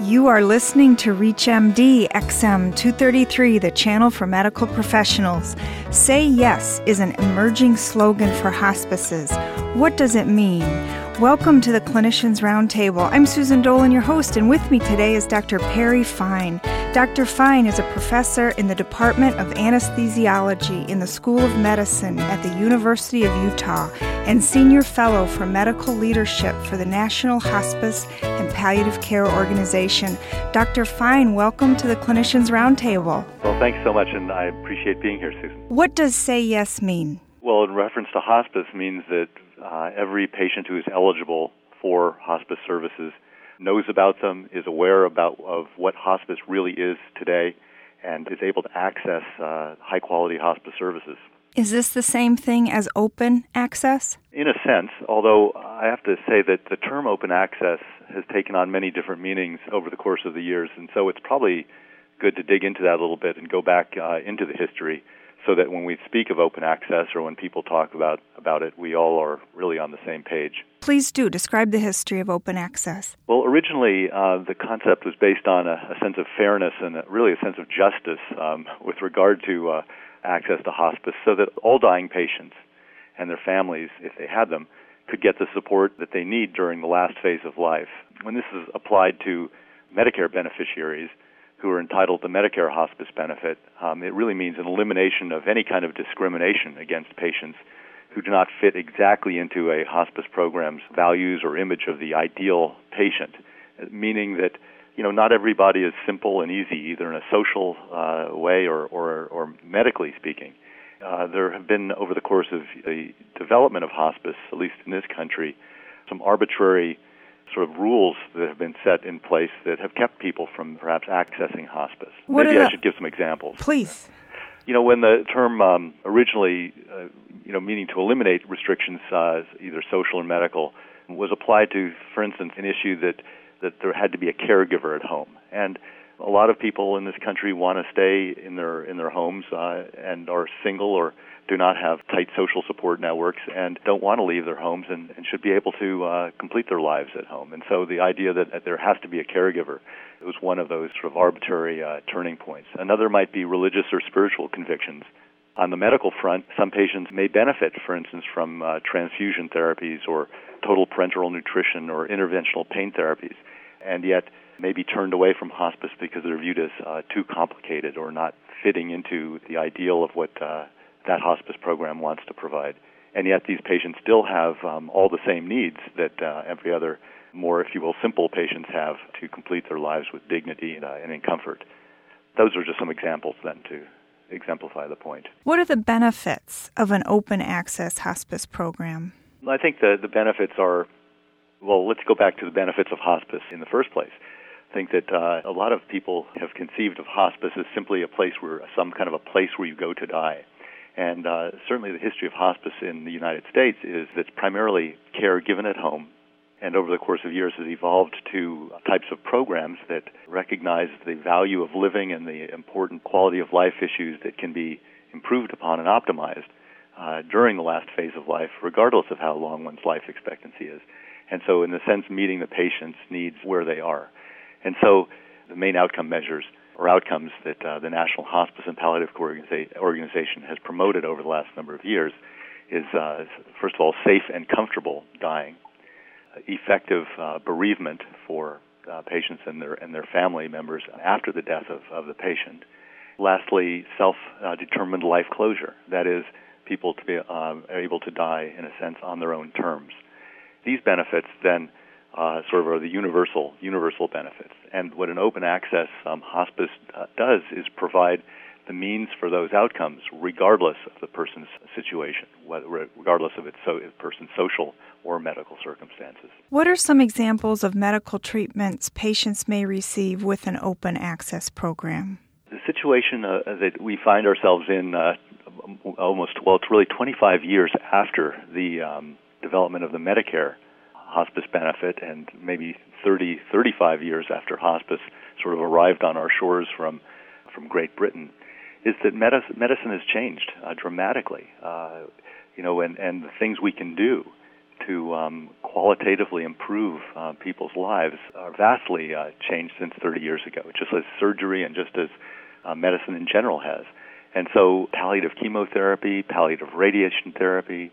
You are listening to ReachMD XM 233, the channel for medical professionals. Say yes is an emerging slogan for hospices. What does it mean? Welcome to the Clinicians Roundtable. I'm Susan Dolan, your host, and with me today is Dr. Perry Fine. Dr. Fine is a professor in the Department of Anesthesiology in the School of Medicine at the University of Utah and Senior Fellow for Medical Leadership for the National Hospice and Palliative Care Organization. Dr. Fine, welcome to the Clinicians Roundtable. Well, thanks so much, and I appreciate being here, Susan. What does say yes mean? Well, in reference to hospice means that uh, every patient who is eligible for hospice services knows about them, is aware about of what hospice really is today, and is able to access uh, high quality hospice services. Is this the same thing as open access? In a sense, although I have to say that the term open access has taken on many different meanings over the course of the years, and so it's probably good to dig into that a little bit and go back uh, into the history so that when we speak of open access or when people talk about, about it, we all are really on the same page. Please do describe the history of open access. Well, originally, uh, the concept was based on a, a, sense of fairness and a, really a sense of justice um, with regard to uh, access to hospice, so that all dying patients and their families, if they had them, could get the support that they need during the last phase of life. When this is applied to Medicare beneficiaries, who are entitled to Medicare hospice benefit, um, it really means an elimination of any kind of discrimination against patients who do not fit exactly into a hospice program's values or image of the ideal patient, meaning that you know not everybody is simple and easy either in a social uh, way or, or, or medically speaking. Uh, there have been over the course of the development of hospice, at least in this country, some arbitrary sort of rules that have been set in place that have kept people from perhaps accessing hospice. What Maybe I should give some examples. Please. You know, when the term um, originally, uh, you know, meaning to eliminate restrictions, uh, either social or medical, was applied to, for instance, an issue that that there had to be a caregiver at home, and a lot of people in this country want to stay in their in their homes uh, and are single or do not have tight social support networks and don't want to leave their homes and, and should be able to uh, complete their lives at home. And so the idea that, that there has to be a caregiver was one of those sort of arbitrary uh, turning points. Another might be religious or spiritual convictions. On the medical front, some patients may benefit, for instance, from uh, transfusion therapies or total parenteral nutrition or interventional pain therapies, and yet may be turned away from hospice because they're viewed as uh, too complicated or not fitting into the ideal of what uh, that hospice program wants to provide. And yet, these patients still have um, all the same needs that uh, every other more, if you will, simple patients have to complete their lives with dignity and, uh, and in comfort. Those are just some examples then to exemplify the point. What are the benefits of an open access hospice program? I think the, the benefits are well, let's go back to the benefits of hospice in the first place. Think that uh, a lot of people have conceived of hospice as simply a place where some kind of a place where you go to die. And uh, certainly the history of hospice in the United States is that it's primarily care given at home and over the course of years has evolved to types of programs that recognize the value of living and the important quality of life issues that can be improved upon and optimized uh, during the last phase of life, regardless of how long one's life expectancy is. And so, in the sense, meeting the patient's needs where they are. And so, the main outcome measures or outcomes that uh, the National Hospice and Palliative Care Organization has promoted over the last number of years is, uh, first of all, safe and comfortable dying, effective uh, bereavement for uh, patients and their and their family members after the death of, of the patient. Lastly, self-determined life closure. That is, people to be uh, able to die in a sense on their own terms. These benefits then uh, sort of are the universal universal benefits. And what an open access um, hospice uh, does is provide the means for those outcomes, regardless of the person's situation, regardless of its so, person's social or medical circumstances. What are some examples of medical treatments patients may receive with an open access program? The situation uh, that we find ourselves in uh, almost, well, it's really 25 years after the um, development of the Medicare hospice benefit and maybe 30, 35 years after hospice sort of arrived on our shores from, from Great Britain, is that medicine, medicine has changed uh, dramatically. Uh, you know, and, and the things we can do to um, qualitatively improve uh, people's lives are vastly uh, changed since 30 years ago, just as surgery and just as uh, medicine in general has. And so, palliative chemotherapy, palliative radiation therapy,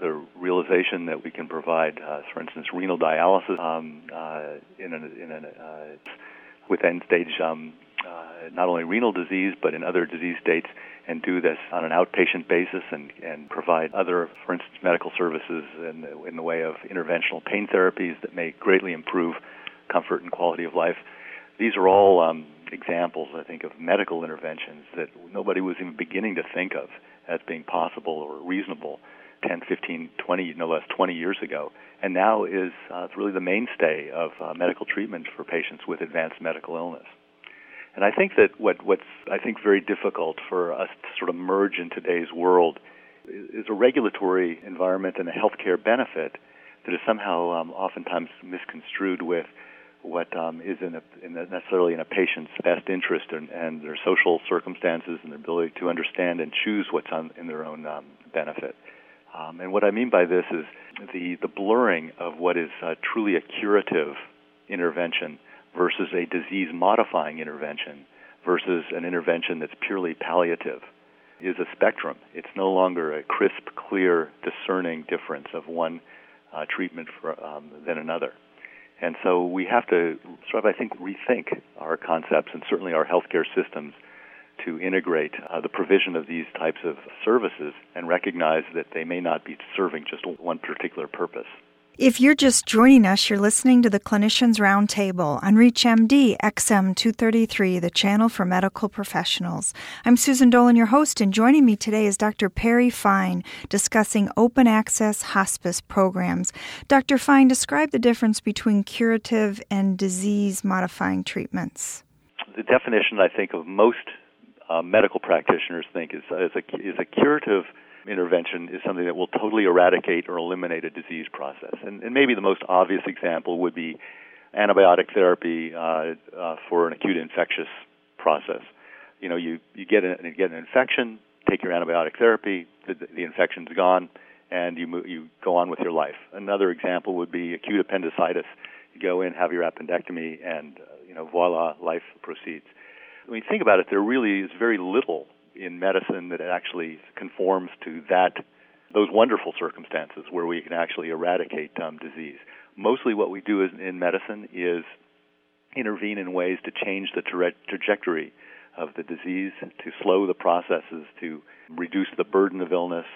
the realization that we can provide, uh, for instance, renal dialysis um, uh, in an, in an, uh, with end stage um, uh, not only renal disease but in other disease states, and do this on an outpatient basis and, and provide other, for instance, medical services in the, in the way of interventional pain therapies that may greatly improve comfort and quality of life. These are all um, examples, I think, of medical interventions that nobody was even beginning to think of as being possible or reasonable 10, 15, 20, no less 20 years ago, and now is uh, really the mainstay of uh, medical treatment for patients with advanced medical illness. And I think that what, what's I think very difficult for us to sort of merge in today's world is a regulatory environment and a healthcare benefit that is somehow um, oftentimes misconstrued with what um, is in, a, in a necessarily in a patient's best interest and, and, their social circumstances and their ability to understand and choose what's on, in their own um, benefit. Um, and what I mean by this is the, the blurring of what is uh, truly a curative intervention versus a disease modifying intervention versus an intervention that's purely palliative is a spectrum. It's no longer a crisp, clear, discerning difference of one uh, treatment for, um, than another. And so we have to sort of, I think, rethink our concepts and certainly our healthcare systems to integrate uh, the provision of these types of services and recognize that they may not be serving just one particular purpose. If you're just joining us, you're listening to the Clinicians Roundtable on ReachMD XM233, the channel for medical professionals. I'm Susan Dolan, your host, and joining me today is Dr. Perry Fine discussing open access hospice programs. Dr. Fine, describe the difference between curative and disease modifying treatments. The definition, I think, of most uh, medical practitioners think is, is, a, is a curative intervention is something that will totally eradicate or eliminate a disease process. And, and maybe the most obvious example would be antibiotic therapy uh, uh, for an acute infectious process. You know, you, you get, an, you get an infection, take your antibiotic therapy, the, the infection's gone, and you, move, you go on with your life. Another example would be acute appendicitis. You go in, have your appendectomy, and, uh, you know, voila, life proceeds. When you think about it, there really is very little in medicine that actually conforms to that those wonderful circumstances where we can actually eradicate um, disease. Mostly, what we do is, in medicine is intervene in ways to change the tra- trajectory of the disease, to slow the processes, to reduce the burden of illness.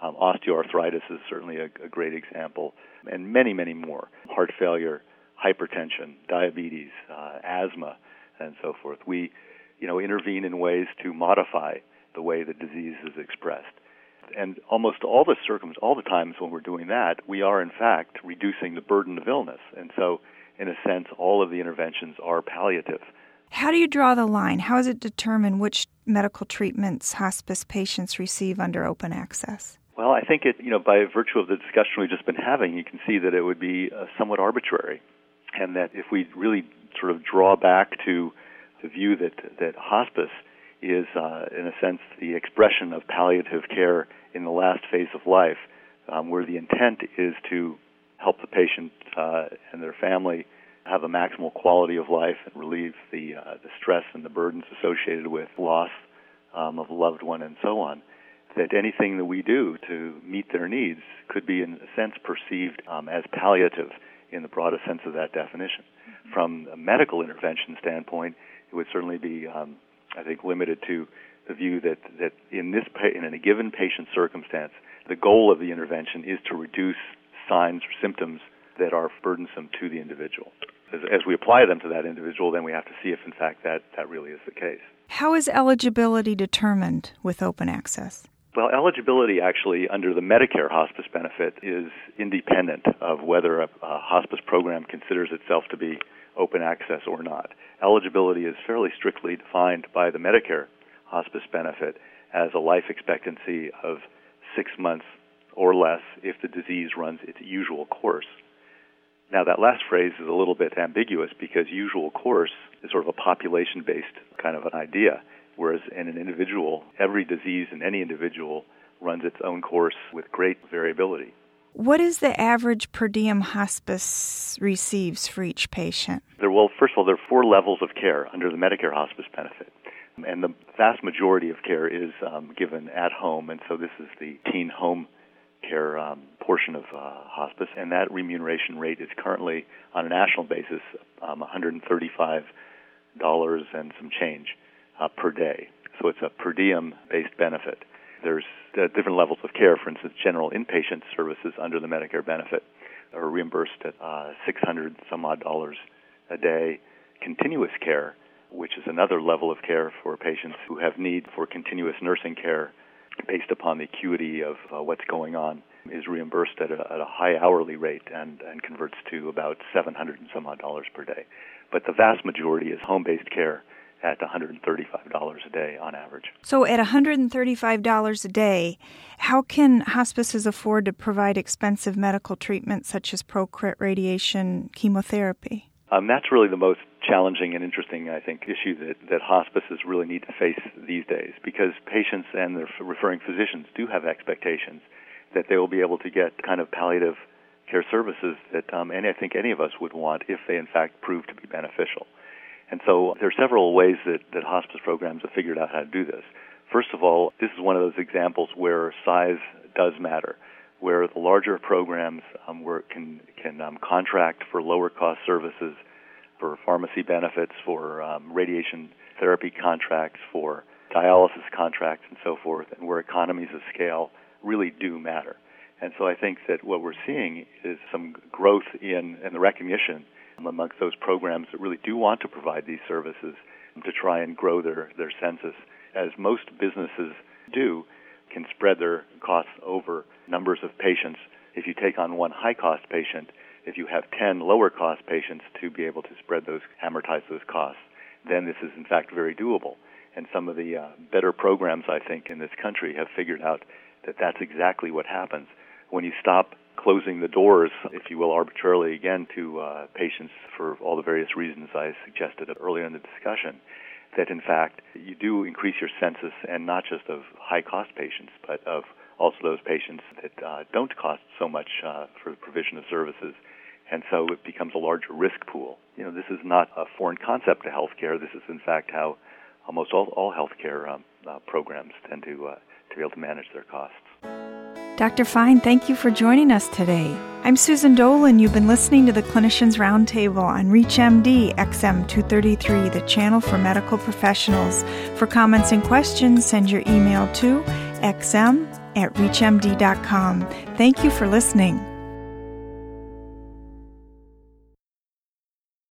Um, osteoarthritis is certainly a, a great example, and many, many more. Heart failure, hypertension, diabetes, uh, asthma, and so forth. We you know, intervene in ways to modify the way the disease is expressed. And almost all the circum all the times when we're doing that, we are in fact reducing the burden of illness. And so, in a sense, all of the interventions are palliative. How do you draw the line? How is it determined which medical treatments hospice patients receive under open access? Well, I think it, you know, by virtue of the discussion we've just been having, you can see that it would be uh, somewhat arbitrary, and that if we really sort of draw back to the view that that hospice is, uh, in a sense, the expression of palliative care in the last phase of life, um, where the intent is to help the patient uh, and their family have a maximal quality of life and relieve the uh, the stress and the burdens associated with loss um, of a loved one and so on. That anything that we do to meet their needs could be, in a sense, perceived um, as palliative in the broadest sense of that definition. Mm-hmm. From a medical intervention standpoint, it would certainly be, um, I think, limited to the view that, that in this in a given patient circumstance, the goal of the intervention is to reduce signs or symptoms that are burdensome to the individual. As, as, we apply them to that individual, then we have to see if, in fact, that, that really is the case. How is eligibility determined with open access? Well, eligibility actually under the Medicare hospice benefit is independent of whether a, a hospice program considers itself to be open access or not. Eligibility is fairly strictly defined by the Medicare hospice benefit as a life expectancy of six months or less if the disease runs its usual course. Now, that last phrase is a little bit ambiguous because usual course is sort of a population based kind of an idea, whereas in an individual, every disease in any individual runs its own course with great variability. What is the average per diem hospice receives for each patient? There, well, first of all, there are four levels of care under the Medicare hospice benefit. And the vast majority of care is um, given at home, and so this is the teen home care um, portion of uh, hospice, and that remuneration rate is currently, on a national basis, um, $135 and some change uh, per day. So it's a per diem based benefit. There's uh, different levels of care. For instance, general inpatient services under the Medicare benefit are reimbursed at uh, 600 some odd dollars a day. Continuous care, which is another level of care for patients who have need for continuous nursing care based upon the acuity of uh, what's going on, is reimbursed at a, at a high hourly rate and, and converts to about 700 and some odd dollars per day. But the vast majority is home based care at $135 a day on average. So, at $135 a day, how can hospices afford to provide expensive medical treatments such as Procrit radiation chemotherapy? Um, that's really the most challenging and interesting, I think, issue that, that hospices really need to face these days because patients and their referring physicians do have expectations that they will be able to get kind of palliative care services that um, and I think any of us would want if they in fact prove to be beneficial. And so there are several ways that, that hospice programs have figured out how to do this. First of all, this is one of those examples where size does matter, where the larger programs um, where can can um, contract for lower cost services, for pharmacy benefits, for um, radiation therapy contracts, for dialysis contracts, and so forth, and where economies of scale really do matter. And so I think that what we're seeing is some growth in, in the recognition amongst those programs that really do want to provide these services to try and grow their, their census, as most businesses do, can spread their costs over numbers of patients. If you take on one high cost patient, if you have 10 lower cost patients to be able to spread those, amortize those costs, then this is in fact very doable. And some of the uh, better programs, I think, in this country have figured out that that's exactly what happens. When you stop closing the doors, if you will, arbitrarily again to uh, patients for all the various reasons I suggested earlier in the discussion, that in fact you do increase your census and not just of high cost patients, but of also those patients that uh, don't cost so much uh, for the provision of services. And so it becomes a larger risk pool. You know, this is not a foreign concept to healthcare. This is, in fact, how almost all, all healthcare um, uh, programs tend to, uh, to be able to manage their costs. Dr. Fine, thank you for joining us today. I'm Susan Dolan. You've been listening to the Clinicians Roundtable on ReachMD XM233, the channel for medical professionals. For comments and questions, send your email to xm at reachmd.com. Thank you for listening.